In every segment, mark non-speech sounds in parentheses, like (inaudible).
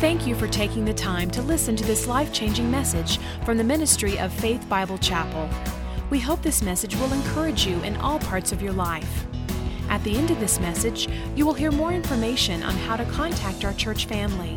Thank you for taking the time to listen to this life changing message from the ministry of Faith Bible Chapel. We hope this message will encourage you in all parts of your life. At the end of this message, you will hear more information on how to contact our church family,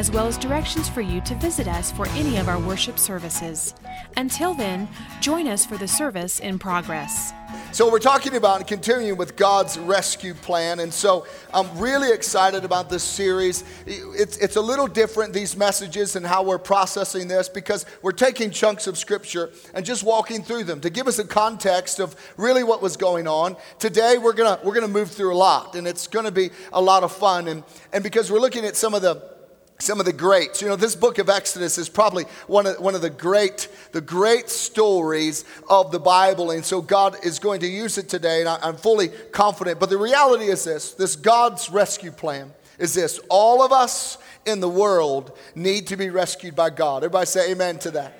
as well as directions for you to visit us for any of our worship services. Until then, join us for the service in progress. So, we're talking about and continuing with God's rescue plan. And so, I'm really excited about this series. It's, it's a little different, these messages, and how we're processing this, because we're taking chunks of Scripture and just walking through them to give us a context of really what was going on. Today, we're going to we're gonna move through a lot, and it's going to be a lot of fun. And, and because we're looking at some of the some of the greats. You know, this book of Exodus is probably one of, one of the great, the great stories of the Bible. And so God is going to use it today, and I, I'm fully confident. But the reality is this this God's rescue plan is this all of us in the world need to be rescued by God. Everybody say amen to that.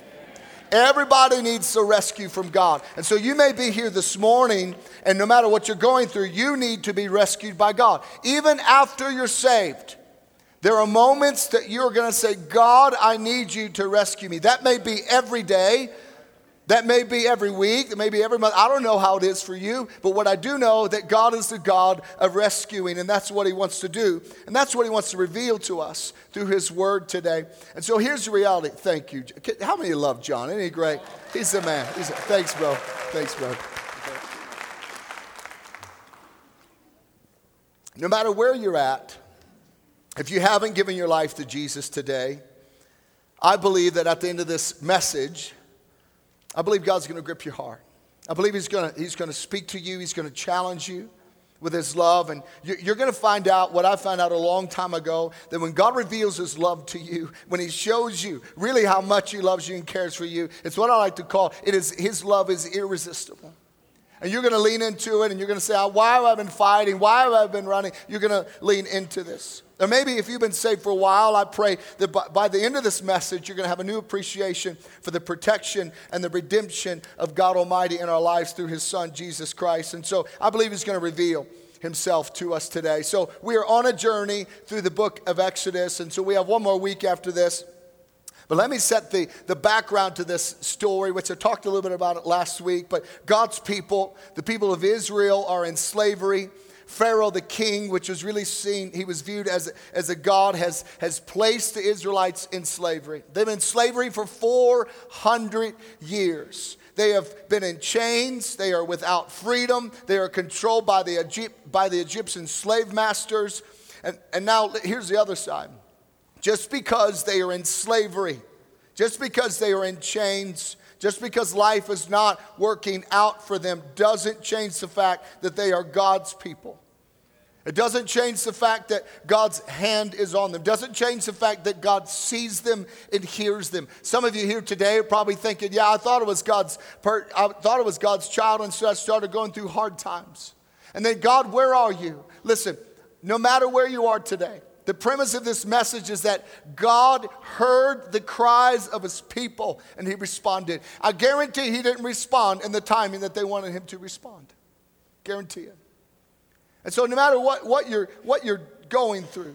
Everybody needs a rescue from God. And so you may be here this morning, and no matter what you're going through, you need to be rescued by God. Even after you're saved, there are moments that you're going to say, God, I need you to rescue me. That may be every day. That may be every week, that may be every month. I don't know how it is for you, but what I do know that God is the God of rescuing, and that's what He wants to do. And that's what He wants to reveal to us through His Word today. And so here's the reality. Thank you. How many love John? Isn't he great? He's the man. He's a, thanks, bro. Thanks, bro. No matter where you're at, if you haven't given your life to Jesus today, I believe that at the end of this message, I believe God's going to grip your heart. I believe He's going to, he's going to speak to you, He's going to challenge you with His love. And you're going to find out what I found out a long time ago that when God reveals His love to you, when He shows you really how much He loves you and cares for you, it's what I like to call it is His love is irresistible. And you're going to lean into it and you're going to say, ah, Why have I been fighting? Why have I been running? You're going to lean into this. Or maybe if you've been saved for a while, I pray that by, by the end of this message, you're going to have a new appreciation for the protection and the redemption of God Almighty in our lives through His Son, Jesus Christ. And so I believe He's going to reveal himself to us today. So we are on a journey through the book of Exodus. And so we have one more week after this. But let me set the, the background to this story, which I talked a little bit about it last week. But God's people, the people of Israel, are in slavery. Pharaoh the king, which was really seen, he was viewed as, as a god, has, has placed the Israelites in slavery. They've been in slavery for 400 years. They have been in chains. They are without freedom. They are controlled by the, Egypt, by the Egyptian slave masters. And, and now here's the other side just because they are in slavery, just because they are in chains, just because life is not working out for them doesn't change the fact that they are God's people. It doesn't change the fact that God's hand is on them. Doesn't change the fact that God sees them and hears them. Some of you here today are probably thinking, "Yeah, I thought it was God's per- I thought it was God's child and so I started going through hard times." And then, "God, where are you?" Listen, no matter where you are today, the premise of this message is that God heard the cries of his people and he responded. I guarantee he didn't respond in the timing that they wanted him to respond. Guarantee it. And so, no matter what, what, you're, what you're going through,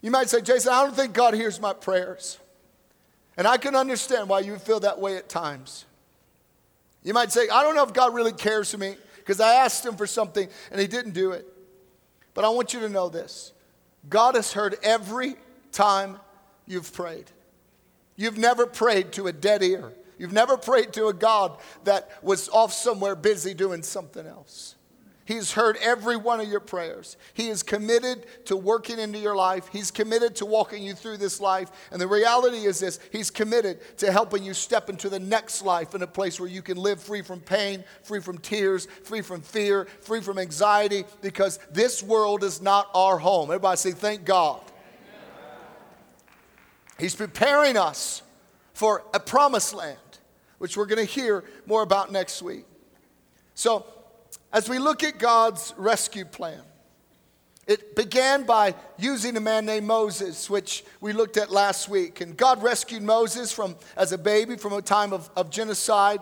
you might say, Jason, I don't think God hears my prayers. And I can understand why you feel that way at times. You might say, I don't know if God really cares for me because I asked him for something and he didn't do it. But I want you to know this God has heard every time you've prayed. You've never prayed to a dead ear. You've never prayed to a God that was off somewhere busy doing something else. He's heard every one of your prayers. He is committed to working into your life. He's committed to walking you through this life. And the reality is this He's committed to helping you step into the next life in a place where you can live free from pain, free from tears, free from fear, free from anxiety, because this world is not our home. Everybody say, Thank God. He's preparing us for a promised land, which we're going to hear more about next week. So, as we look at God's rescue plan, it began by using a man named Moses, which we looked at last week. And God rescued Moses from, as a baby from a time of, of genocide.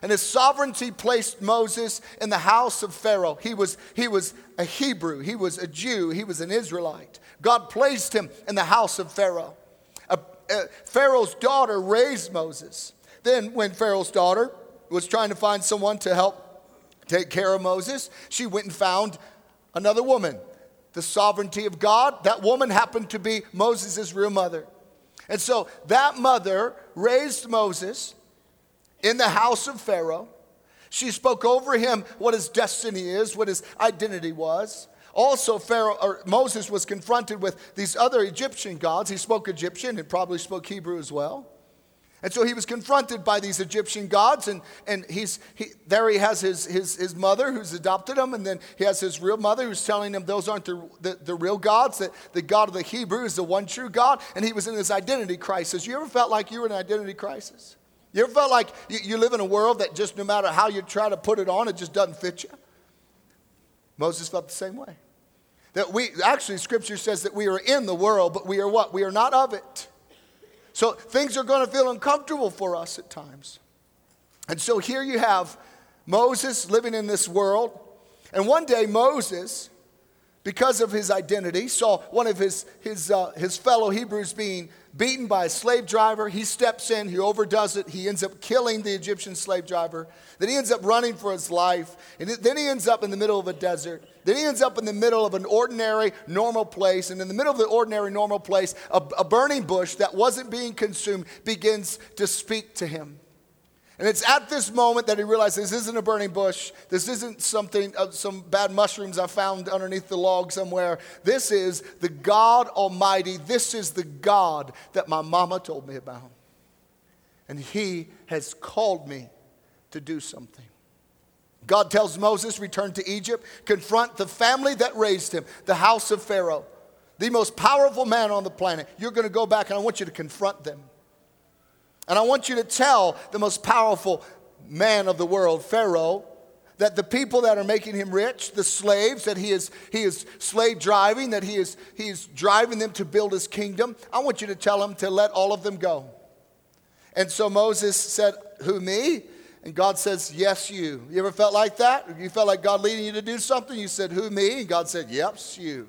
And his sovereignty placed Moses in the house of Pharaoh. He was, he was a Hebrew, he was a Jew, he was an Israelite. God placed him in the house of Pharaoh. A, a, Pharaoh's daughter raised Moses. Then, when Pharaoh's daughter was trying to find someone to help take care of Moses, she went and found another woman. The sovereignty of God, that woman happened to be Moses' real mother. And so that mother raised Moses in the house of Pharaoh. She spoke over him what his destiny is, what his identity was. Also, Pharaoh or Moses was confronted with these other Egyptian gods. He spoke Egyptian and probably spoke Hebrew as well. And so he was confronted by these Egyptian gods, and, and he's, he, there he has his, his, his mother who's adopted him, and then he has his real mother who's telling him those aren't the, the, the real gods, that the God of the Hebrew is the one true God, and he was in this identity crisis. You ever felt like you were in an identity crisis? You ever felt like you, you live in a world that just no matter how you try to put it on, it just doesn't fit you? Moses felt the same way. That we, actually, scripture says that we are in the world, but we are what? We are not of it. So things are going to feel uncomfortable for us at times. And so here you have Moses living in this world. And one day, Moses, because of his identity, saw one of his, his, uh, his fellow Hebrews being beaten by a slave driver. He steps in, he overdoes it, he ends up killing the Egyptian slave driver. Then he ends up running for his life. And then he ends up in the middle of a desert. Then he ends up in the middle of an ordinary, normal place. And in the middle of the ordinary, normal place, a, a burning bush that wasn't being consumed begins to speak to him. And it's at this moment that he realizes this isn't a burning bush. This isn't something, uh, some bad mushrooms I found underneath the log somewhere. This is the God Almighty. This is the God that my mama told me about. And he has called me to do something. God tells Moses, return to Egypt, confront the family that raised him, the house of Pharaoh, the most powerful man on the planet. You're going to go back and I want you to confront them. And I want you to tell the most powerful man of the world, Pharaoh, that the people that are making him rich, the slaves, that he is, he is slave driving, that he is, he is driving them to build his kingdom, I want you to tell him to let all of them go. And so Moses said, Who, me? And God says, Yes, you. You ever felt like that? You felt like God leading you to do something? You said, Who, me? And God said, Yep, you.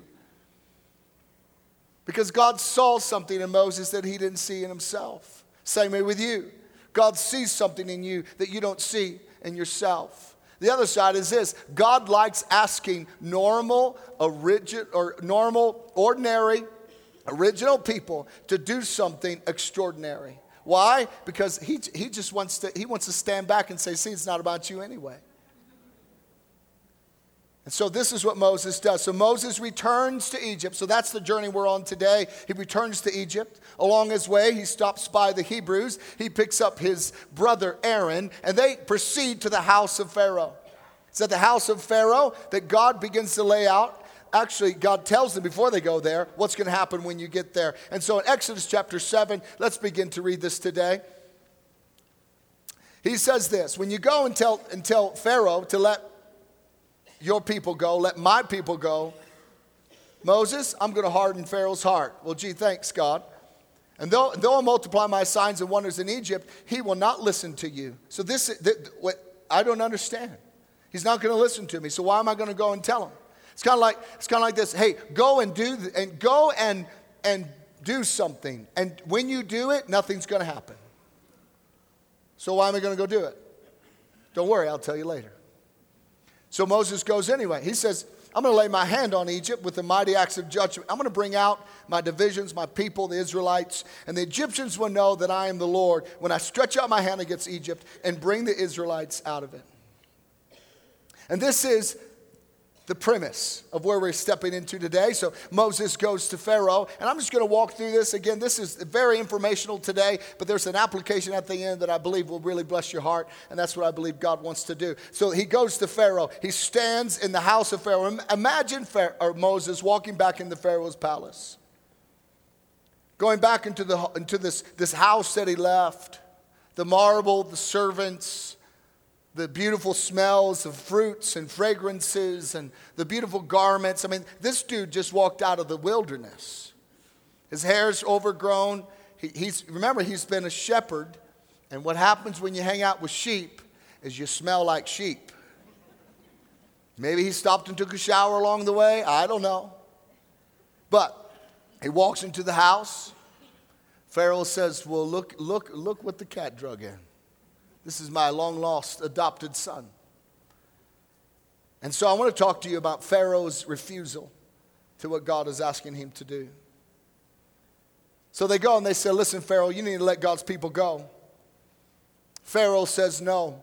Because God saw something in Moses that he didn't see in himself. Same way with you. God sees something in you that you don't see in yourself. The other side is this God likes asking normal, origin, or normal, ordinary, original people to do something extraordinary. Why? Because he, he just wants to, he wants to stand back and say, see, it's not about you anyway. And so this is what Moses does. So Moses returns to Egypt. So that's the journey we're on today. He returns to Egypt. Along his way, he stops by the Hebrews. He picks up his brother Aaron, and they proceed to the house of Pharaoh. It's at the house of Pharaoh that God begins to lay out. Actually, God tells them before they go there what's going to happen when you get there. And so in Exodus chapter 7, let's begin to read this today. He says this When you go and tell, and tell Pharaoh to let your people go, let my people go. Moses, I'm going to harden Pharaoh's heart. Well, gee, thanks, God. And though, though I multiply my signs and wonders in Egypt, he will not listen to you. So this, th- what, I don't understand. He's not going to listen to me. So why am I going to go and tell him? It's kind of like it's kind of like this. Hey, go and do and go and and do something. And when you do it, nothing's going to happen. So why am I going to go do it? Don't worry, I'll tell you later. So Moses goes anyway. He says, I'm going to lay my hand on Egypt with the mighty acts of judgment. I'm going to bring out my divisions, my people, the Israelites, and the Egyptians will know that I am the Lord when I stretch out my hand against Egypt and bring the Israelites out of it. And this is the premise of where we're stepping into today. So Moses goes to Pharaoh, and I'm just going to walk through this again. This is very informational today, but there's an application at the end that I believe will really bless your heart, and that's what I believe God wants to do. So he goes to Pharaoh. He stands in the house of Pharaoh. Imagine Pharaoh, Moses walking back into Pharaoh's palace, going back into, the, into this, this house that he left, the marble, the servants the beautiful smells of fruits and fragrances and the beautiful garments. I mean, this dude just walked out of the wilderness. His hair's overgrown. He, he's, remember, he's been a shepherd. And what happens when you hang out with sheep is you smell like sheep. Maybe he stopped and took a shower along the way. I don't know. But he walks into the house. Pharaoh says, Well, look, look, look what the cat drug in. This is my long lost adopted son. And so I want to talk to you about Pharaoh's refusal to what God is asking him to do. So they go and they say, Listen, Pharaoh, you need to let God's people go. Pharaoh says no.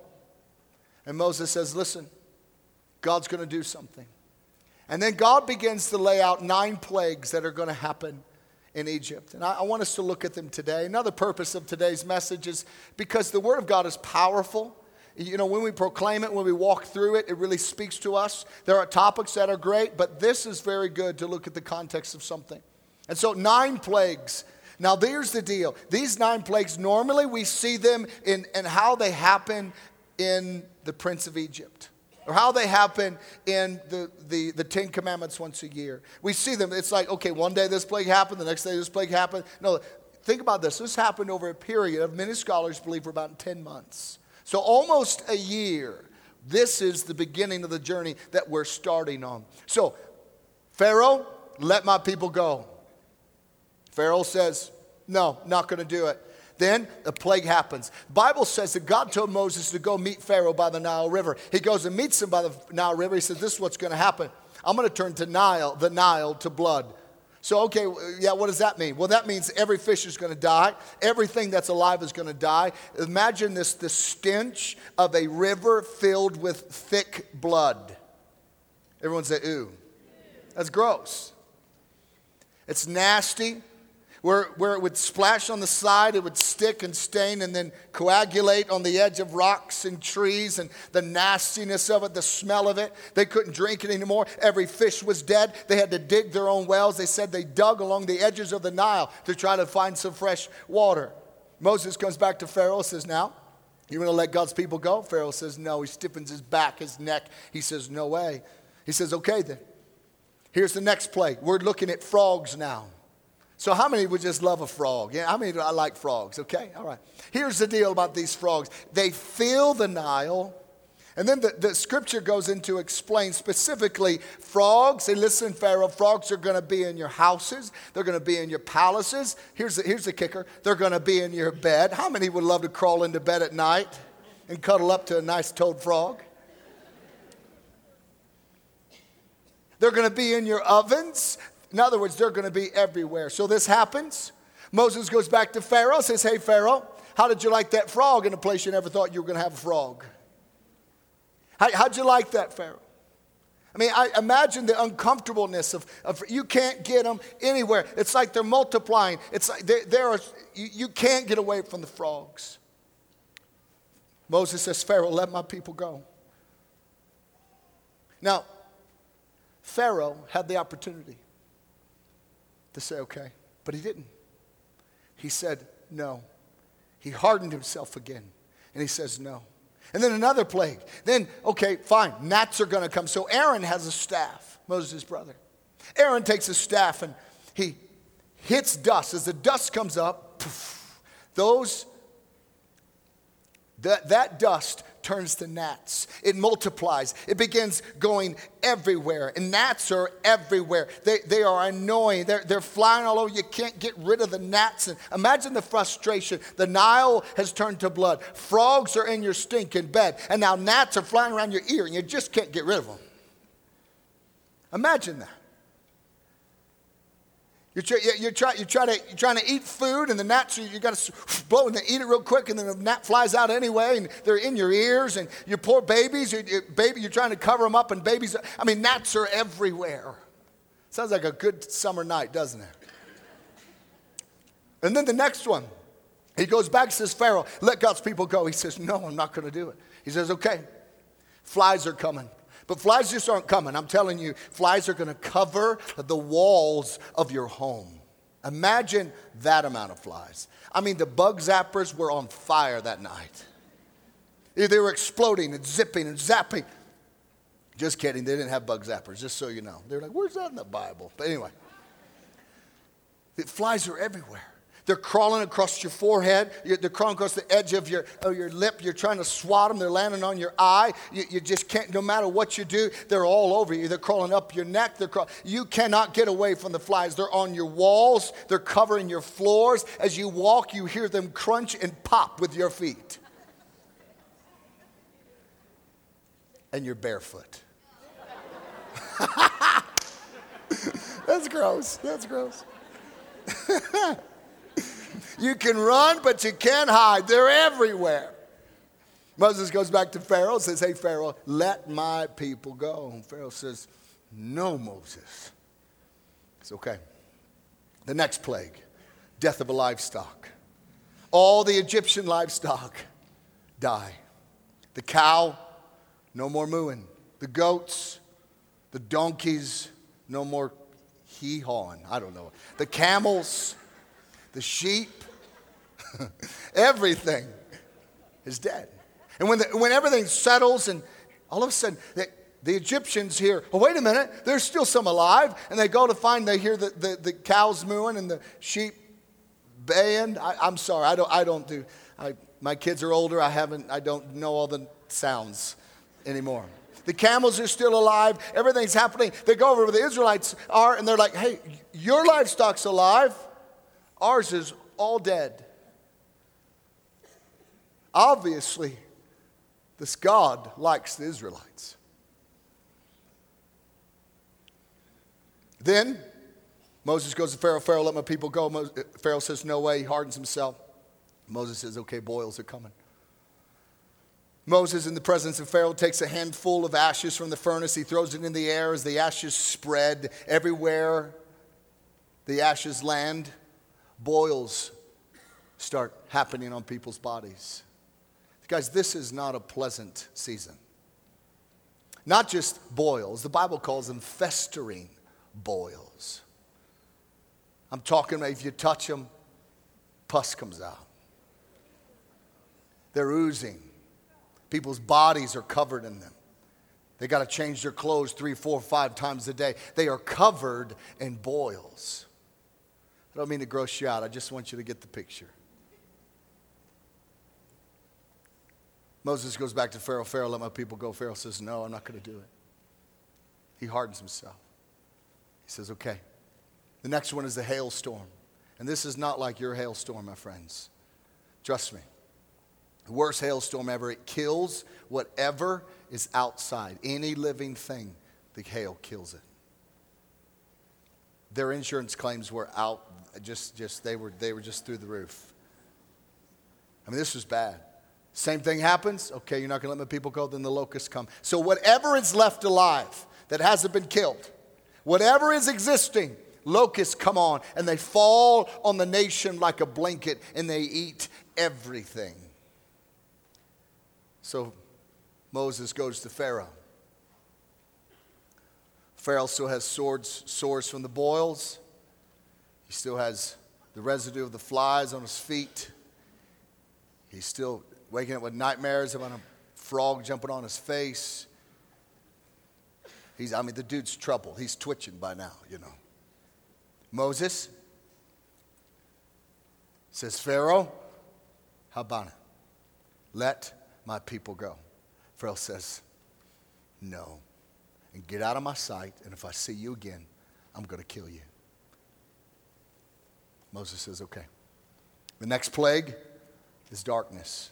And Moses says, Listen, God's going to do something. And then God begins to lay out nine plagues that are going to happen in Egypt. And I, I, want us to look at them today. Another purpose of today's message is because the Word of God is powerful. You know, when we proclaim it, when we walk through it, it really speaks to us. There are topics that are great, but this is very good to look at the context of something. And so, nine plagues. Now, there's the deal. These nine plagues, normally we see them in, in how they happen in the Prince of Egypt or how they happen in the, the, the Ten Commandments once a year. We see them, it's like, okay, one day this plague happened, the next day this plague happened. No, think about this. This happened over a period of many scholars believe for about 10 months. So almost a year. This is the beginning of the journey that we're starting on. So, Pharaoh, let my people go. Pharaoh says, No, not going to do it. Then the plague happens. The Bible says that God told Moses to go meet Pharaoh by the Nile River. He goes and meets him by the Nile River. He says, This is what's going to happen. I'm going to turn to Nile, the Nile to blood. So, okay, yeah, what does that mean? Well, that means every fish is going to die. Everything that's alive is going to die. Imagine this the stench of a river filled with thick blood. Everyone say, ooh. That's gross. It's nasty where, where it would splash on the side, it would stick and stain and then coagulate on the edge of rocks and trees and the nastiness of it, the smell of it. They couldn't drink it anymore. Every fish was dead. They had to dig their own wells. They said they dug along the edges of the Nile to try to find some fresh water. Moses comes back to Pharaoh and says, Now, you want to let God's people go? Pharaoh says, No. He stiffens his back, his neck. He says, No way. He says, Okay then. Here's the next play. We're looking at frogs now. So, how many would just love a frog? Yeah, how many I like frogs? Okay, all right. Here's the deal about these frogs they fill the Nile. And then the, the scripture goes into explain specifically frogs. Say, listen, Pharaoh, frogs are going to be in your houses. They're going to be in your palaces. Here's the, here's the kicker they're going to be in your bed. How many would love to crawl into bed at night and cuddle up to a nice toad frog? They're going to be in your ovens. In other words, they're going to be everywhere. So this happens. Moses goes back to Pharaoh, says, Hey, Pharaoh, how did you like that frog in a place you never thought you were going to have a frog? How, how'd you like that, Pharaoh? I mean, I imagine the uncomfortableness of, of you can't get them anywhere. It's like they're multiplying. It's like there, are, you, you can't get away from the frogs. Moses says, Pharaoh, let my people go. Now, Pharaoh had the opportunity to say, okay. But he didn't. He said, no. He hardened himself again. And he says, no. And then another plague. Then, okay, fine, gnats are going to come. So Aaron has a staff, Moses' brother. Aaron takes a staff and he hits dust. As the dust comes up, poof, those, that, that dust turns to gnats. It multiplies. It begins going everywhere. And gnats are everywhere. They, they are annoying. They're, they're flying all over. You can't get rid of the gnats. And imagine the frustration. The Nile has turned to blood. Frogs are in your stinking bed. And now gnats are flying around your ear and you just can't get rid of them. Imagine that. You're, try, you're, try, you're, try to, you're trying to eat food, and the gnats, you got to blow and eat it real quick, and then the gnat flies out anyway, and they're in your ears, and your poor babies, you, you, baby, you're trying to cover them up, and babies, I mean, gnats are everywhere. Sounds like a good summer night, doesn't it? And then the next one, he goes back says, Pharaoh, let God's people go. He says, No, I'm not going to do it. He says, Okay, flies are coming. But flies just aren't coming. I'm telling you, flies are going to cover the walls of your home. Imagine that amount of flies. I mean, the bug zappers were on fire that night. They were exploding and zipping and zapping. Just kidding, they didn't have bug zappers, just so you know. They're like, where's that in the Bible? But anyway, the flies are everywhere. They're crawling across your forehead. They're crawling across the edge of your, of your lip. You're trying to swat them. They're landing on your eye. You, you just can't, no matter what you do, they're all over you. They're crawling up your neck. They're crawl, you cannot get away from the flies. They're on your walls. They're covering your floors. As you walk, you hear them crunch and pop with your feet. And you're barefoot. (laughs) That's gross. That's gross. (laughs) You can run, but you can't hide. They're everywhere. Moses goes back to Pharaoh and says, Hey, Pharaoh, let my people go. And Pharaoh says, No, Moses. It's okay. The next plague death of a livestock. All the Egyptian livestock die. The cow, no more mooing. The goats, the donkeys, no more hee hawing. I don't know. The camels, the sheep, (laughs) everything is dead. And when, the, when everything settles, and all of a sudden, the, the Egyptians hear, oh, wait a minute, there's still some alive. And they go to find, they hear the, the, the cows mooing and the sheep baying. I, am sorry, I don't, I don't do, I, my kids are older, I haven't, I don't know all the sounds anymore. The camels are still alive. Everything's happening. They go over where the Israelites are and they're like, hey, your livestock's alive. Ours is all dead. Obviously, this God likes the Israelites. Then Moses goes to Pharaoh, Pharaoh, let my people go. Pharaoh says, No way. He hardens himself. Moses says, Okay, boils are coming. Moses, in the presence of Pharaoh, takes a handful of ashes from the furnace. He throws it in the air as the ashes spread everywhere. The ashes land, boils start happening on people's bodies. Guys, this is not a pleasant season. Not just boils, the Bible calls them festering boils. I'm talking if you touch them, pus comes out. They're oozing. People's bodies are covered in them. They got to change their clothes three, four, five times a day. They are covered in boils. I don't mean to gross you out, I just want you to get the picture. Moses goes back to Pharaoh. Pharaoh, let my people go. Pharaoh says, No, I'm not going to do it. He hardens himself. He says, Okay. The next one is the hailstorm. And this is not like your hailstorm, my friends. Trust me. The worst hailstorm ever. It kills whatever is outside. Any living thing, the hail kills it. Their insurance claims were out, just, just they, were, they were just through the roof. I mean, this was bad. Same thing happens. Okay, you're not going to let my people go, then the locusts come. So, whatever is left alive that hasn't been killed, whatever is existing, locusts come on and they fall on the nation like a blanket and they eat everything. So, Moses goes to Pharaoh. Pharaoh still has swords, sores from the boils. He still has the residue of the flies on his feet. He's still waking up with nightmares about a frog jumping on his face. He's, I mean, the dude's trouble. He's twitching by now, you know. Moses says, Pharaoh, how about it? Let my people go. Pharaoh says, No. And get out of my sight, and if I see you again, I'm going to kill you. Moses says, Okay. The next plague is darkness.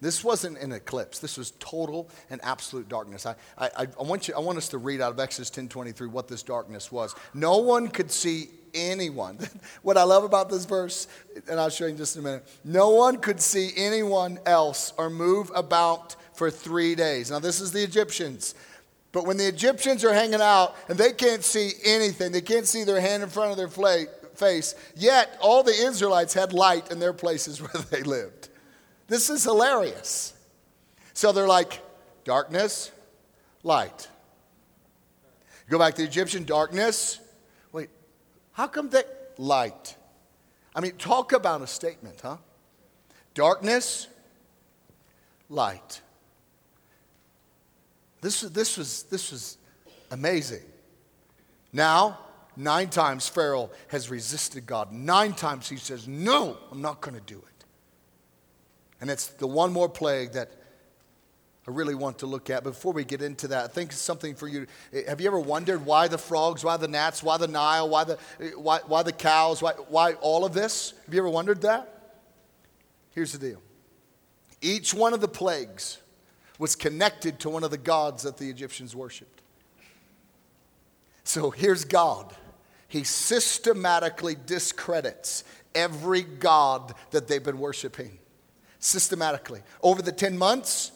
This wasn't an eclipse. This was total and absolute darkness. I, I, I, want, you, I want us to read out of Exodus 10.23 what this darkness was. No one could see anyone. (laughs) what I love about this verse, and I'll show you in just a minute, no one could see anyone else or move about for three days. Now, this is the Egyptians. But when the Egyptians are hanging out and they can't see anything, they can't see their hand in front of their face, yet all the Israelites had light in their places (laughs) where they lived. This is hilarious. So they're like, darkness, light. Go back to the Egyptian, darkness. Wait, how come that light? I mean, talk about a statement, huh? Darkness, light. This, this, was, this was amazing. Now, Nine times Pharaoh has resisted God. Nine times he says, No, I'm not going to do it. And it's the one more plague that I really want to look at. Before we get into that, I think something for you. Eh, have you ever wondered why the frogs, why the gnats, why the Nile, why the, eh, why, why the cows, why, why all of this? Have you ever wondered that? Here's the deal each one of the plagues was connected to one of the gods that the Egyptians worshiped. So here's God. He systematically discredits every god that they've been worshiping. Systematically. Over the 10 months,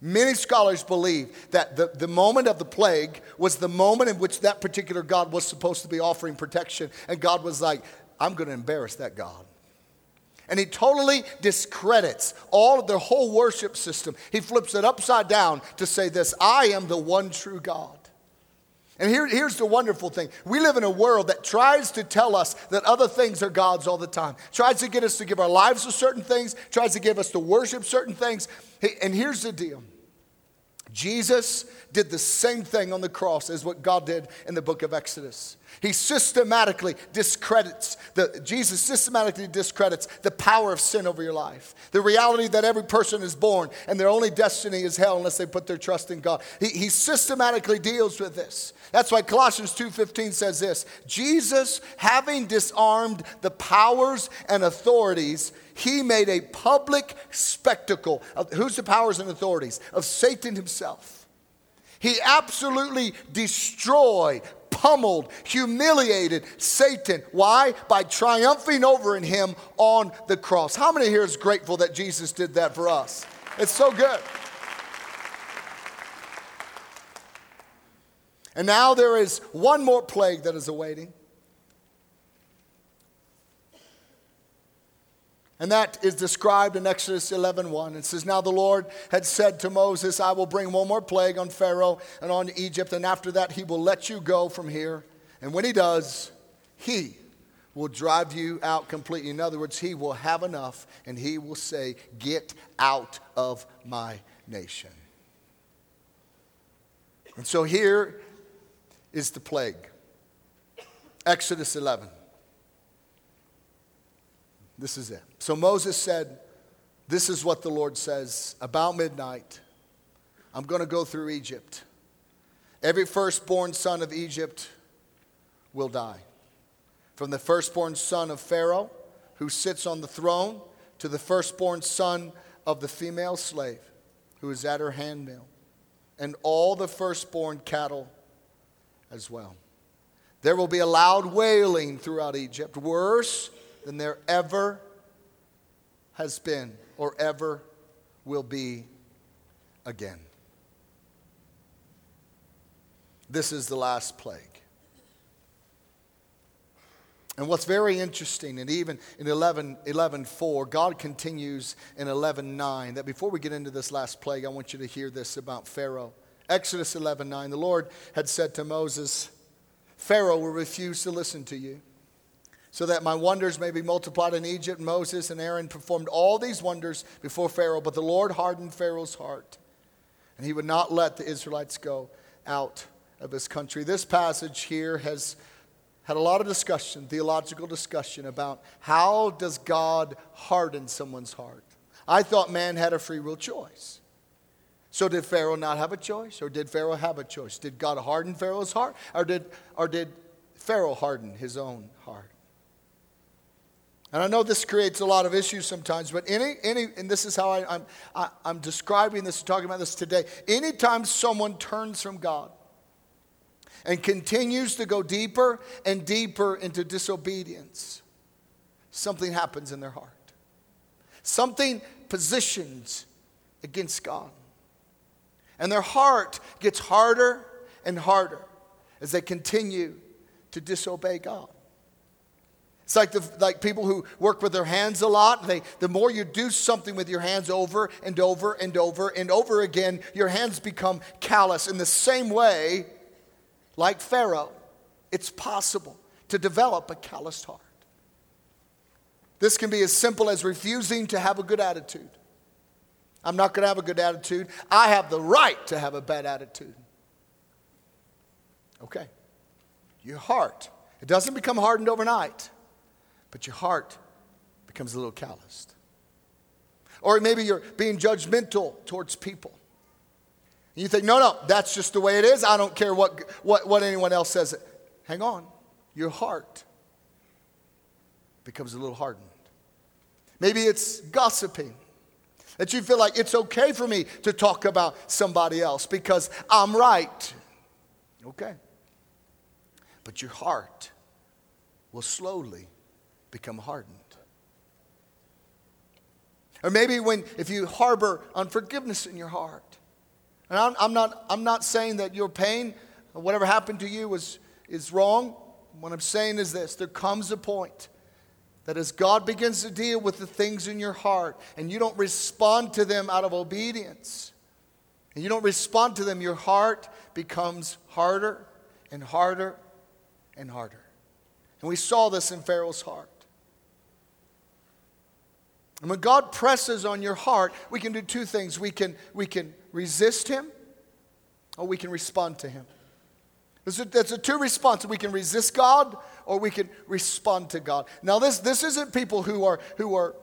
Many scholars believe that the, the moment of the plague was the moment in which that particular God was supposed to be offering protection. And God was like, I'm going to embarrass that God. And he totally discredits all of their whole worship system. He flips it upside down to say this I am the one true God. And here, here's the wonderful thing. We live in a world that tries to tell us that other things are God's all the time, tries to get us to give our lives to certain things, tries to give us to worship certain things. And here's the deal Jesus did the same thing on the cross as what God did in the book of Exodus. He systematically discredits, the, Jesus systematically discredits the power of sin over your life. The reality that every person is born and their only destiny is hell unless they put their trust in God. He, he systematically deals with this. That's why Colossians 2.15 says this, Jesus having disarmed the powers and authorities, he made a public spectacle of who's the powers and authorities? Of Satan himself. He absolutely destroyed, pummeled, humiliated Satan. Why? By triumphing over in him on the cross. How many here is grateful that Jesus did that for us? It's so good. And now there is one more plague that is awaiting. And that is described in Exodus 11 1. It says, Now the Lord had said to Moses, I will bring one more plague on Pharaoh and on Egypt, and after that he will let you go from here. And when he does, he will drive you out completely. In other words, he will have enough and he will say, Get out of my nation. And so here is the plague Exodus 11. This is it. So Moses said, This is what the Lord says about midnight. I'm going to go through Egypt. Every firstborn son of Egypt will die. From the firstborn son of Pharaoh, who sits on the throne, to the firstborn son of the female slave, who is at her handmill, and all the firstborn cattle as well. There will be a loud wailing throughout Egypt, worse than there ever has been or ever will be again. This is the last plague. And what's very interesting, and even in 11, 11 4, God continues in 11 9, that before we get into this last plague, I want you to hear this about Pharaoh. Exodus 11 9, the Lord had said to Moses, Pharaoh will refuse to listen to you so that my wonders may be multiplied in Egypt. Moses and Aaron performed all these wonders before Pharaoh, but the Lord hardened Pharaoh's heart, and he would not let the Israelites go out of his country. This passage here has had a lot of discussion, theological discussion about how does God harden someone's heart? I thought man had a free will choice. So did Pharaoh not have a choice or did Pharaoh have a choice? Did God harden Pharaoh's heart or did or did Pharaoh harden his own heart? And I know this creates a lot of issues sometimes, but any, any and this is how I, I'm, I, I'm describing this, talking about this today. Anytime someone turns from God and continues to go deeper and deeper into disobedience, something happens in their heart. Something positions against God. And their heart gets harder and harder as they continue to disobey God. It's like, the, like people who work with their hands a lot. They, the more you do something with your hands over and over and over and over again, your hands become callous. In the same way, like Pharaoh, it's possible to develop a calloused heart. This can be as simple as refusing to have a good attitude. I'm not going to have a good attitude. I have the right to have a bad attitude. Okay. Your heart It doesn't become hardened overnight, but your heart becomes a little calloused. Or maybe you're being judgmental towards people. You think, no, no, that's just the way it is. I don't care what, what, what anyone else says. Hang on. Your heart becomes a little hardened. Maybe it's gossiping. That you feel like it's okay for me to talk about somebody else because I'm right. Okay. But your heart will slowly become hardened. Or maybe when if you harbor unforgiveness in your heart. And I'm, I'm, not, I'm not saying that your pain, whatever happened to you, was, is wrong. What I'm saying is this there comes a point that as God begins to deal with the things in your heart and you don't respond to them out of obedience, and you don't respond to them, your heart becomes harder and harder and harder. And we saw this in Pharaoh's heart. And when God presses on your heart, we can do two things. We can, we can resist Him or we can respond to Him. There's a, there's a two response. We can resist God or we can respond to God. Now, this, this isn't people who are, who are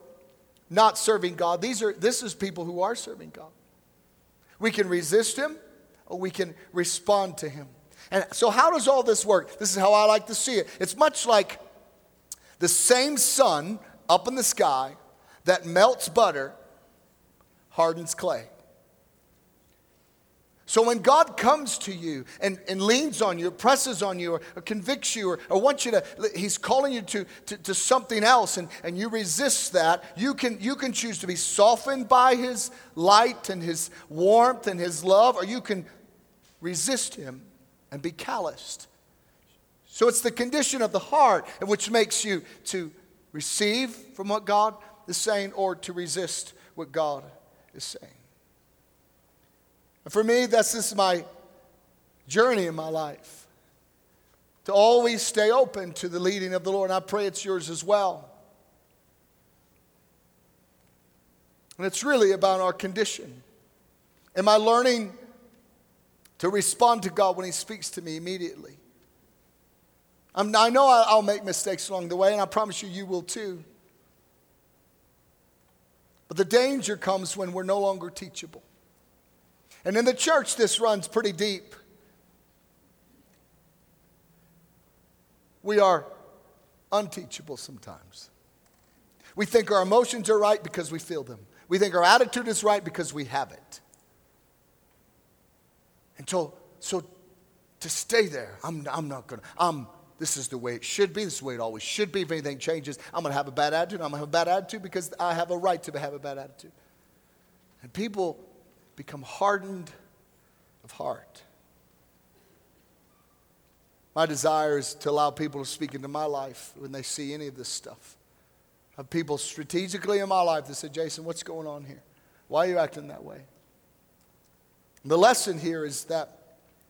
not serving God. These are, this is people who are serving God. We can resist Him or we can respond to Him. And so, how does all this work? This is how I like to see it. It's much like the same sun up in the sky that melts butter hardens clay. So when God comes to you and, and leans on you, presses on you, or, or convicts you, or, or, wants you to, he's calling you to, to, to, something else, and, and you resist that, you can, you can choose to be softened by his light and his warmth and his love, or you can resist him and be calloused. So it's the condition of the heart which makes you to receive from what God is saying or to resist what God is saying. And for me, that's just my journey in my life. To always stay open to the leading of the Lord. And I pray it's yours as well. And it's really about our condition. Am I learning to respond to God when He speaks to me immediately? I'm, i know I'll make mistakes along the way, and I promise you, you will too. But the danger comes when we're no longer teachable. And in the church, this runs pretty deep. We are unteachable sometimes. We think our emotions are right because we feel them. We think our attitude is right because we have it. And so, so to stay there, I'm, I'm not going to, I'm, this is the way it should be. This is the way it always should be. If anything changes, I'm going to have a bad attitude. I'm going to have a bad attitude because I have a right to have a bad attitude. And people become hardened of heart. My desire is to allow people to speak into my life when they see any of this stuff. I have people strategically in my life that say, Jason, what's going on here? Why are you acting that way? The lesson here is that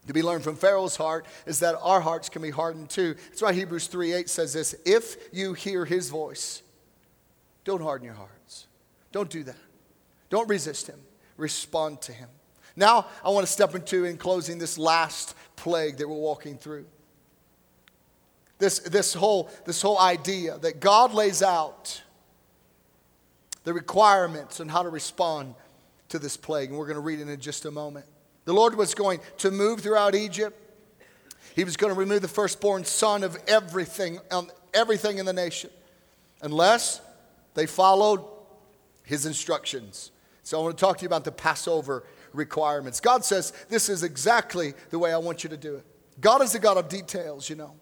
to be learned from Pharaoh's heart is that our hearts can be hardened too. That's why Hebrews 3 8 says this if you hear his voice, don't harden your hearts. Don't do that. Don't resist him respond to him. Now, I want to step into, in closing, this last plague that we're walking through. This, this, whole, this whole idea that God lays out the requirements on how to respond to this plague. And we're going to read it in just a moment. The Lord was going to move throughout Egypt. He was going to remove the firstborn son of everything, um, everything in the nation, unless they followed his instructions. So I want to talk to you about the Passover requirements. God says, This is exactly the way I want you to do it. God is the God of details, you know.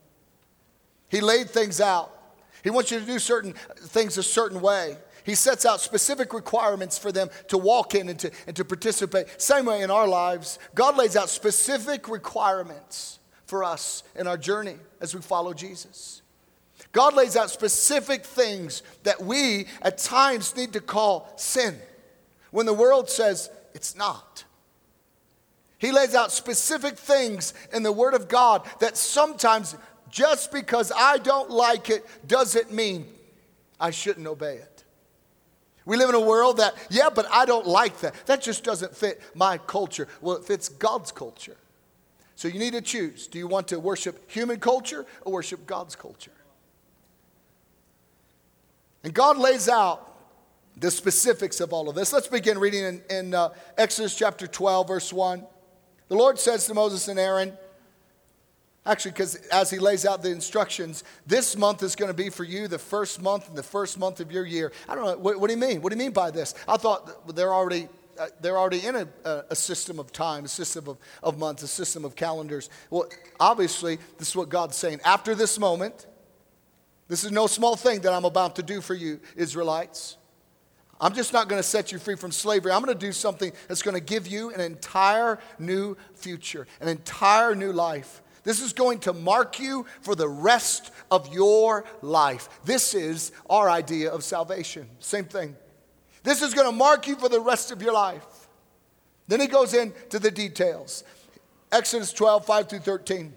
He laid things out. He wants you to do certain things a certain way. He sets out specific requirements for them to walk in and to, and to participate. Same way in our lives, God lays out specific requirements for us in our journey as we follow Jesus. God lays out specific things that we at times need to call sin when the world says it's not. He lays out specific things in the Word of God that sometimes just because I don't like it doesn't mean I shouldn't obey it. We live in a world that, yeah, but I don't like that. That just doesn't fit my culture. Well, it fits God's culture. So you need to choose. Do you want to worship human culture or worship God's culture? And God lays out the specifics of all of this. Let's begin reading in, in uh, Exodus chapter 12, verse 1. The Lord says to Moses and Aaron, Actually, because as he lays out the instructions, this month is going to be for you the first month and the first month of your year. I don't know. What, what do you mean? What do you mean by this? I thought they're already, uh, they're already in a, a, system of time, a system of, of months, a system of calendars. Well, obviously, this is what God's saying. After this moment, this is no small thing that I'm about to do for you, Israelites. I'm just not going to set you free from slavery. I'm going to do something that's going to give you an entire new future, an entire new life. This is going to mark you for the rest of your life. This is our idea of salvation. Same thing. This is going to mark you for the rest of your life. Then he goes into the details. Exodus 12, 5 through 13.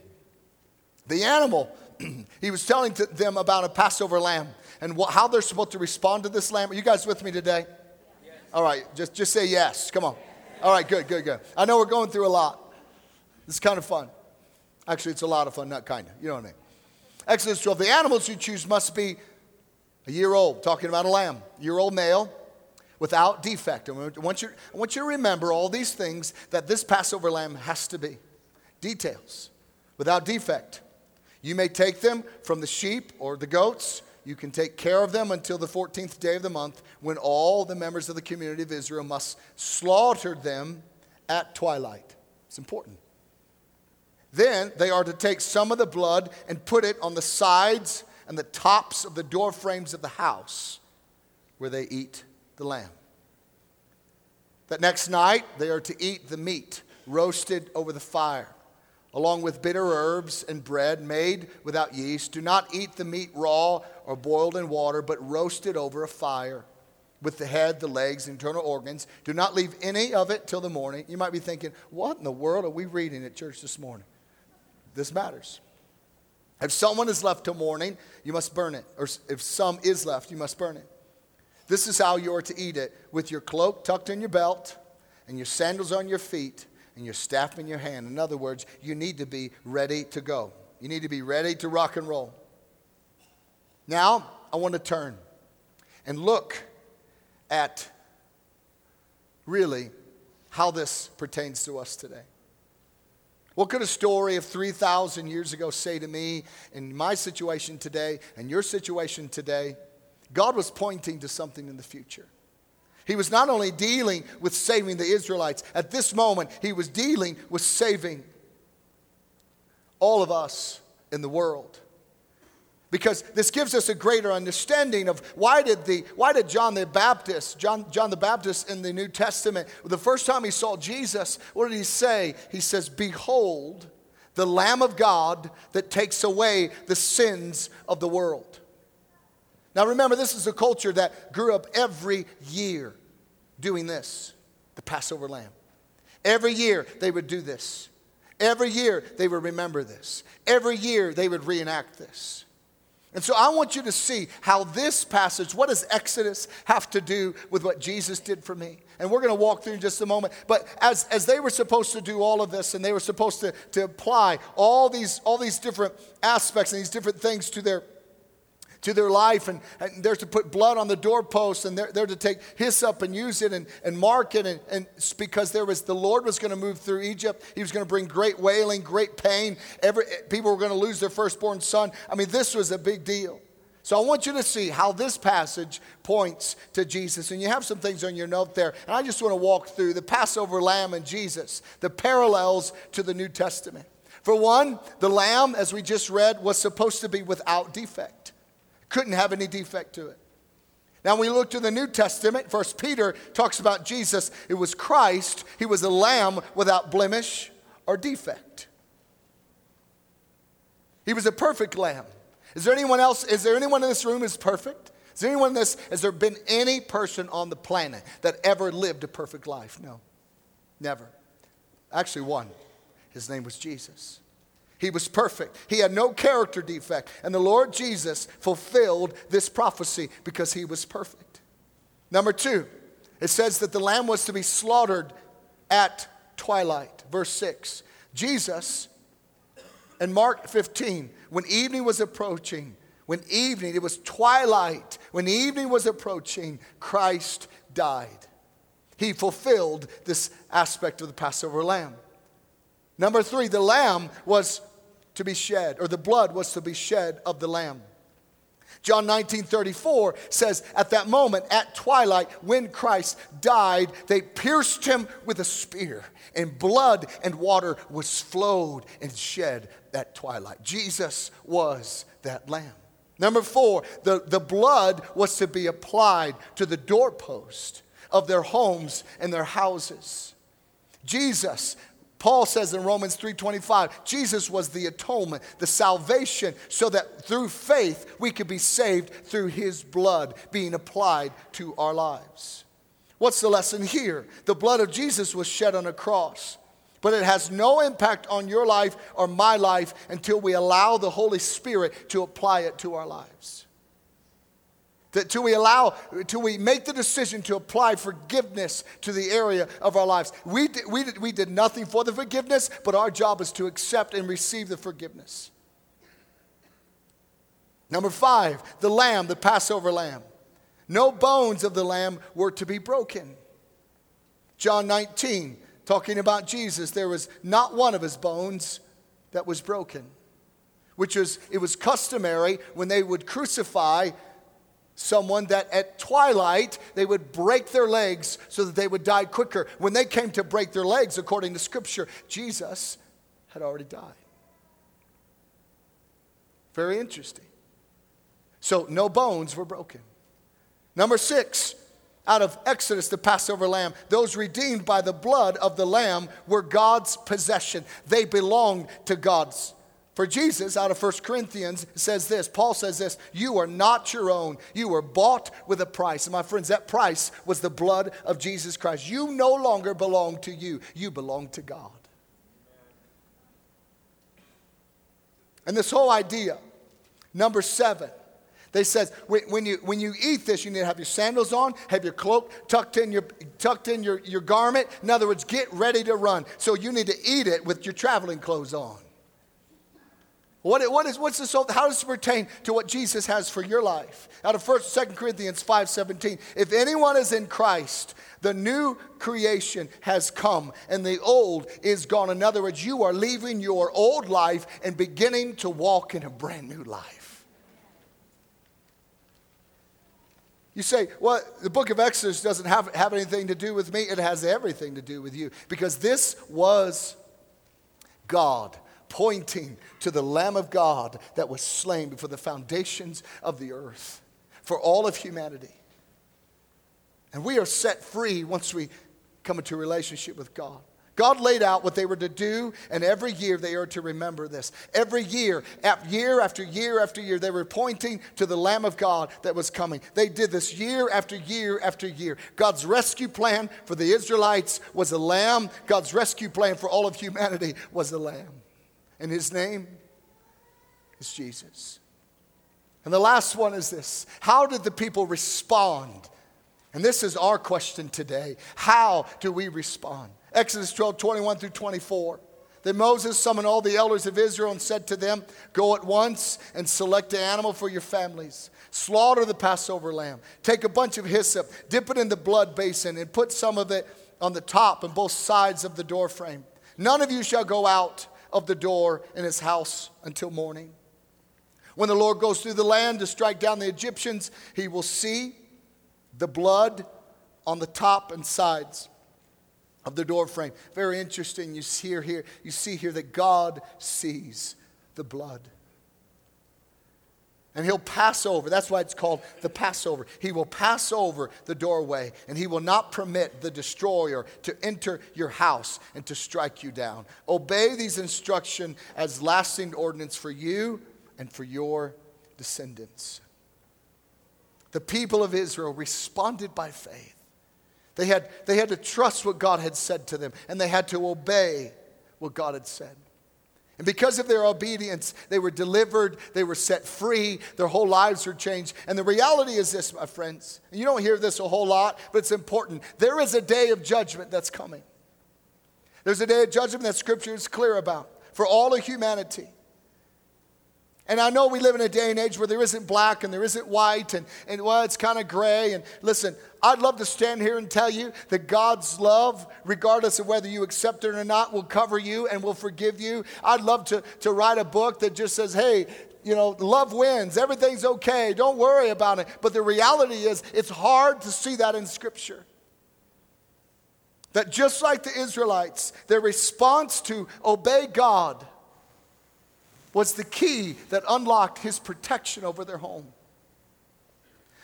The animal, (clears throat) he was telling them about a Passover lamb and how they're supposed to respond to this lamb. Are you guys with me today? Yes. All right, just, just say yes. Come on. All right, good, good, good. I know we're going through a lot. It's kind of fun. Actually, it's a lot of fun, not kind of. You know what I mean? Exodus 12. The animals you choose must be a year old, talking about a lamb, year old male, without defect. I want, you, I want you to remember all these things that this Passover lamb has to be. Details, without defect. You may take them from the sheep or the goats. You can take care of them until the 14th day of the month when all the members of the community of Israel must slaughter them at twilight. It's important. Then they are to take some of the blood and put it on the sides and the tops of the door frames of the house where they eat the lamb. That next night they are to eat the meat roasted over the fire, along with bitter herbs and bread made without yeast. Do not eat the meat raw or boiled in water, but roasted over a fire with the head, the legs, internal organs. Do not leave any of it till the morning. You might be thinking, what in the world are we reading at church this morning? This matters. If someone is left till morning, you must burn it. Or if some is left, you must burn it. This is how you are to eat it with your cloak tucked in your belt and your sandals on your feet and your staff in your hand. In other words, you need to be ready to go. You need to be ready to rock and roll. Now, I want to turn and look at really how this pertains to us today. What could a story of 3,000 years ago say to me in my situation today and your situation today? God was pointing to something in the future. He was not only dealing with saving the Israelites, at this moment, he was dealing with saving all of us in the world because this gives us a greater understanding of why did, the, why did John the Baptist, John, John the Baptist in the New Testament, the first time he saw Jesus, what did he say? He says, Behold, the Lamb of God that takes away the sins of the world. Now remember, this is a culture that grew up every year doing this the Passover lamb. Every year they would do this. Every year they would remember this. Every year they would reenact this. And so I want you to see how this passage, what does Exodus have to do with what Jesus did for me? And we're going to walk through in just a moment. But as, as they were supposed to do all of this and they were supposed to, to apply all these, all these different aspects and these different things to their to their life, and, and they're to put blood on the doorposts, and they're, they're to take hyssop and use it and, and mark it, and, and because there was the Lord was going to move through Egypt. He was going to bring great wailing, great pain. Every, eh, people were going to lose their firstborn son. I mean, this was a big deal. So I want you to see how this passage points to Jesus. And you have some things on your note there. And I just want to walk through the Passover lamb and Jesus, the parallels to the New Testament. For one, the lamb, as we just read, was supposed to be without defect couldn't have any defect to it. Now, when we look to the New Testament, First Peter talks about Jesus. It was Christ. He was a lamb without blemish or defect. He was a perfect lamb. Is there anyone else? Is there anyone in this room is perfect? Is there anyone in this? Has there been any person on the planet that ever lived a perfect life? No, never. Actually, one. His name was Jesus. He was perfect. He had no character defect. And the Lord Jesus fulfilled this prophecy because he was perfect. Number two, it says that the lamb was to be slaughtered at twilight. Verse 6. Jesus And Mark 15, when evening was approaching, when evening, it was twilight, when evening was approaching, Christ died. He fulfilled this aspect of the Passover lamb. Number three, the lamb was to be shed, or the blood was to be shed of the lamb. John 19 34 says, At that moment, at twilight, when Christ died, they pierced him with a spear, and blood and water was flowed and shed at twilight. Jesus was that lamb. Number four, the, the blood was to be applied to the doorpost of their homes and their houses. Jesus Paul says in Romans 3:25, Jesus was the atonement, the salvation so that through faith we could be saved through his blood being applied to our lives. What's the lesson here? The blood of Jesus was shed on a cross. But it has no impact on your life or my life until we allow the Holy Spirit to apply it to our lives. That till we allow, till we make the decision to apply forgiveness to the area of our lives. We did, we, did, we did nothing for the forgiveness, but our job is to accept and receive the forgiveness. Number five, the lamb, the Passover lamb. No bones of the lamb were to be broken. John 19, talking about Jesus, there was not one of his bones that was broken, which was, it was customary when they would crucify someone that at twilight they would break their legs so that they would die quicker. When they came to break their legs, according to Scripture, Jesus had already died. Very interesting. So, no bones were broken. Number six, out of Exodus, the Passover lamb, those redeemed by the blood of the lamb were God's possession. They belonged to God's for Jesus, out of 1 Corinthians, says this Paul says this You are not your own. You were bought with a price. And my friends, that price was the blood of Jesus Christ. You no longer belong to you, you belong to God. And this whole idea, number seven, they says when you, when you eat this, you need to have your sandals on, have your cloak tucked in your, tucked in your, your garment. In other words, get ready to run. So you need to eat it with your traveling clothes on. What, what is, what's this, how does this pertain to what Jesus has for your life? Out of 1st, 2 Corinthians 5.17, if anyone is in Christ, the new creation has come and the old is gone. In other words, you are leaving your old life and beginning to walk in a brand new life. You say, well, the book of Exodus doesn't have, have anything to do with me. It has everything to do with you because this was God pointing to the Lamb of God that was slain before the foundations of the earth for all of humanity. And we are set free once we come into relationship with God. God laid out what they were to do, and every year they are to remember this. Every year, year after year after year, they were pointing to the Lamb of God that was coming. They did this year after year after year. God's rescue plan for the Israelites was a lamb, God's rescue plan for all of humanity was a lamb and his name is Jesus. And the last one is this How did the people respond? And this is our question today. How do we respond? Exodus 12, 21 through 24. Then Moses summoned all the elders of Israel and said to them, Go at once and select an animal for your families. Slaughter the Passover lamb. Take a bunch of hyssop, dip it in the blood basin, and put some of it on the top and both sides of the doorframe. None of you shall go out of the door in his house until morning. When the Lord goes through the land to strike down the Egyptians, he will see the blood on the top and sides of the door frame. Very interesting. You see here, you see here that God sees the blood and he'll pass over. That's why it's called the Passover. He will pass over the doorway, and he will not permit the destroyer to enter your house and to strike you down. Obey these instructions as lasting ordinance for you and for your descendants. The people of Israel responded by faith. They had, they had to trust what God had said to them, and they had to obey what God had said. And because of their obedience, they were delivered, they were set free, their whole lives were changed. And the reality is this, my friends, you don't hear this a whole lot, but it's important. There is a day of judgment that's coming. There's a day of judgment that Scripture is clear about for all of humanity. And I know we live in a day and age where there isn't black and there isn't white and, and well, it's kind of gray. And listen, I'd love to stand here and tell you that God's love, regardless of whether you accept it or not, will cover you and will forgive you. I'd love to, to write a book that just says, hey, you know, love wins, everything's okay, don't worry about it. But the reality is, it's hard to see that in Scripture. That just like the Israelites, their response to obey God was the key that unlocked his protection over their home.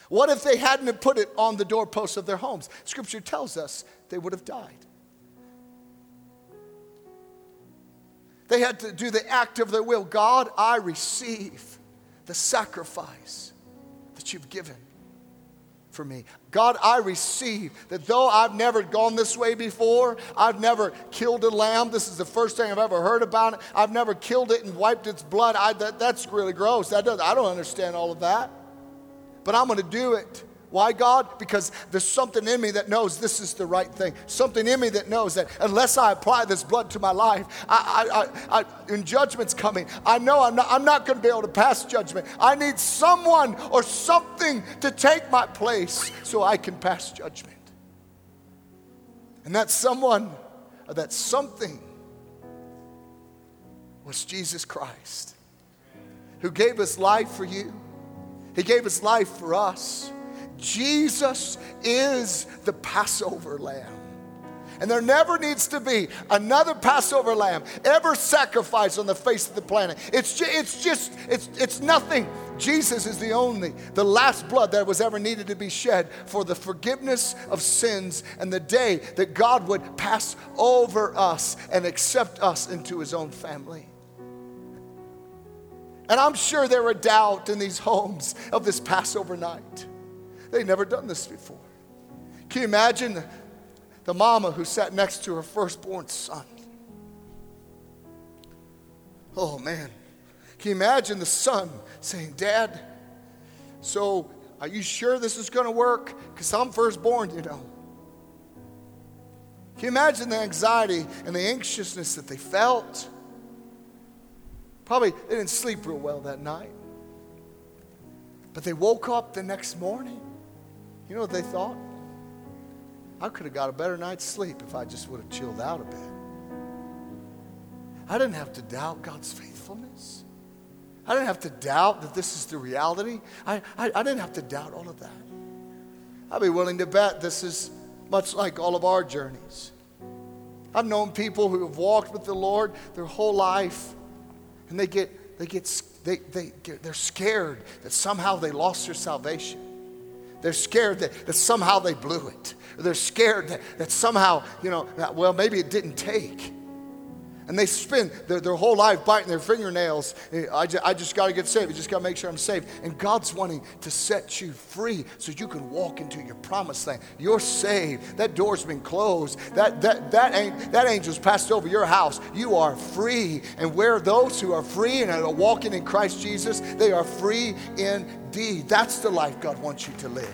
What if they hadn't put it on the doorposts of their homes? Scripture tells us they would have died. They had to do the act of their will. God, I receive the sacrifice that you've given for me. God, I receive that though I've never gone this way before, I've never killed a lamb. This is the first thing I've ever heard about it. I've never killed it and wiped its blood. I, that, that's really gross. That does, I don't understand all of that. But I'm going to do it. Why, God? Because there's something in me that knows this is the right thing. Something in me that knows that unless I apply this blood to my life, I, I, I, and judgment's coming, I know I'm not, I'm not going to be able to pass judgment. I need someone or something to take my place so I can pass judgment. And that someone or that something was Jesus Christ, who gave his life for you. He gave his life for us. Jesus is the Passover lamb. And there never needs to be another Passover lamb ever sacrificed on the face of the planet. It's just, it's just, it's, it's nothing. Jesus is the only, the last blood that was ever needed to be shed for the forgiveness of sins and the day that God would pass over us and accept us into his own family. And I'm sure there were doubt in these homes of this Passover night. They'd never done this before. Can you imagine the, the mama who sat next to her firstborn son? Oh man. Can you imagine the son saying, Dad, so are you sure this is going to work? Because I'm firstborn, you know. Can you imagine the anxiety and the anxiousness that they felt? Probably they didn't sleep real well that night. But they woke up the next morning you know what they thought? I could have got a better night's sleep if I just would have chilled out a bit. I didn't have to doubt God's faithfulness. I didn't have to doubt that this is the reality. I, I, I didn't have to doubt all of that. I'd be willing to bet this is much like all of our journeys. I've known people who have walked with the Lord their whole life, and they get, they get, they, they get, they're scared that somehow they lost their salvation. They're scared that, that somehow they blew it. They're scared that, that somehow, you know, that, well, maybe it didn't take. And they spend their, their whole life biting their fingernails. I just, I just got to get saved. I just got to make sure I'm saved. And God's wanting to set you free so you can walk into your promised land. You're saved. That door's been closed. That, that, that, ain't, that angel's passed over your house. You are free. And where those who are free and are walking in Christ Jesus, they are free indeed. That's the life God wants you to live.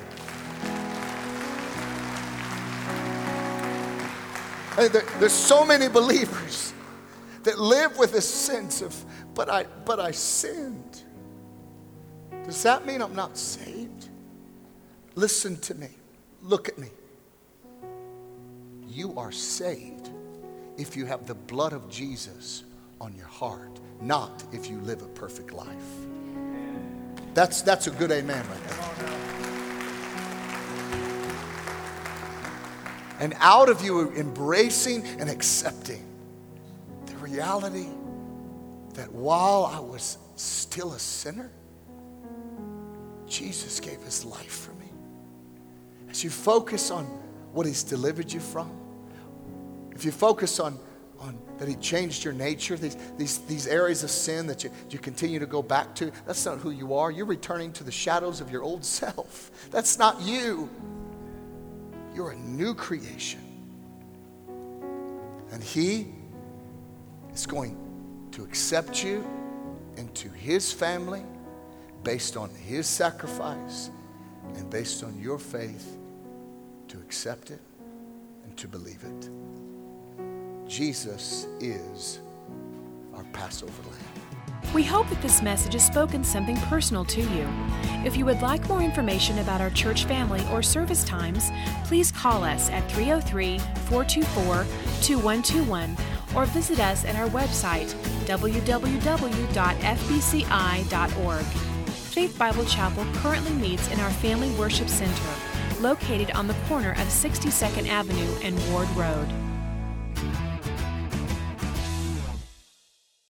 there's so many believers that live with a sense of, but I, but I sinned. Does that mean I'm not saved? Listen to me. Look at me. You are saved if you have the blood of Jesus on your heart, not if you live a perfect life. That's, that's a good amen right there. And out of you embracing and accepting reality that while I was still a sinner, Jesus gave his life for me. As you focus on what he's delivered you from, if you focus on, on that he changed your nature, these, these, these areas of sin that you, you continue to go back to, that's not who you are. You're returning to the shadows of your old (laughs) self. That's not you. You're a new creation. And he is going to accept you into his family based on his sacrifice and based on your faith to accept it and to believe it. Jesus is our Passover lamb. We hope that this message has spoken something personal to you. If you would like more information about our church family or service times, please call us at 303 424 2121 or visit us at our website www.fbci.org. Faith Bible Chapel currently meets in our Family Worship Center, located on the corner of 62nd Avenue and Ward Road.